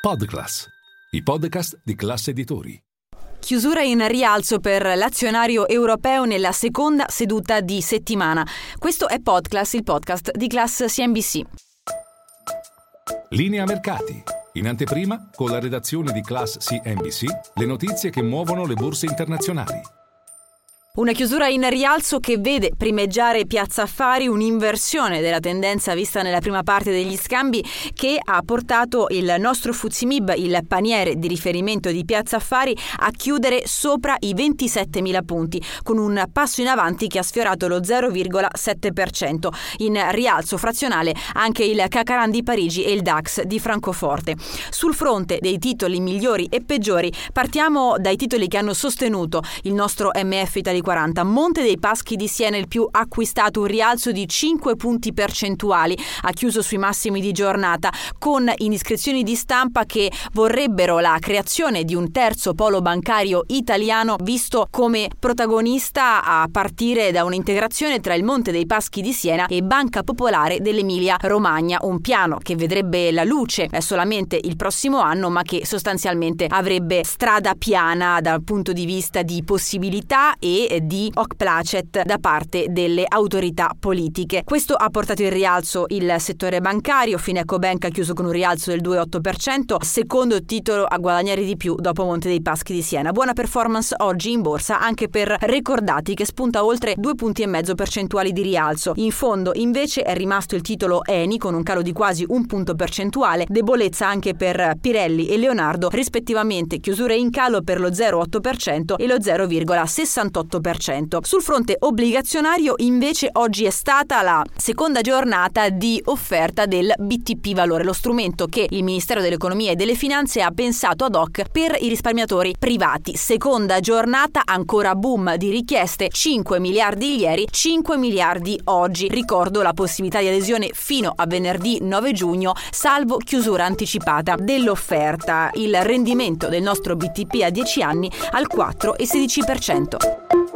Podclass, i podcast di classe editori. Chiusura in rialzo per l'azionario europeo nella seconda seduta di settimana. Questo è Podclass, il podcast di Class CNBC. Linea mercati. In anteprima, con la redazione di Class CNBC, le notizie che muovono le borse internazionali. Una chiusura in rialzo che vede primeggiare Piazza Affari, un'inversione della tendenza vista nella prima parte degli scambi che ha portato il nostro Fuzimib, il paniere di riferimento di Piazza Affari, a chiudere sopra i 27.000 punti, con un passo in avanti che ha sfiorato lo 0,7%. In rialzo frazionale anche il Cacaran di Parigi e il DAX di Francoforte. Sul fronte dei titoli migliori e peggiori partiamo dai titoli che hanno sostenuto il nostro MF Italy 40. Monte dei Paschi di Siena il più acquistato, un rialzo di 5 punti percentuali, ha chiuso sui massimi di giornata, con indiscrezioni di stampa che vorrebbero la creazione di un terzo polo bancario italiano visto come protagonista a partire da un'integrazione tra il Monte dei Paschi di Siena e Banca Popolare dell'Emilia Romagna, un piano che vedrebbe la luce solamente il prossimo anno, ma che sostanzialmente avrebbe strada piana dal punto di vista di possibilità e di hoc da parte delle autorità politiche. Questo ha portato in rialzo il settore bancario, Fineco Bank ha chiuso con un rialzo del 2,8%, secondo titolo a guadagnare di più dopo Monte dei Paschi di Siena. Buona performance oggi in borsa anche per Ricordati che spunta oltre due punti e mezzo percentuali di rialzo. In fondo invece è rimasto il titolo Eni con un calo di quasi un punto percentuale, debolezza anche per Pirelli e Leonardo rispettivamente chiusure in calo per lo 0,8% e lo 0,68%. Sul fronte obbligazionario invece oggi è stata la seconda giornata di offerta del BTP Valore, lo strumento che il Ministero dell'Economia e delle Finanze ha pensato ad hoc per i risparmiatori privati. Seconda giornata ancora boom di richieste, 5 miliardi ieri, 5 miliardi oggi. Ricordo la possibilità di adesione fino a venerdì 9 giugno, salvo chiusura anticipata dell'offerta. Il rendimento del nostro BTP a 10 anni al 4,16%.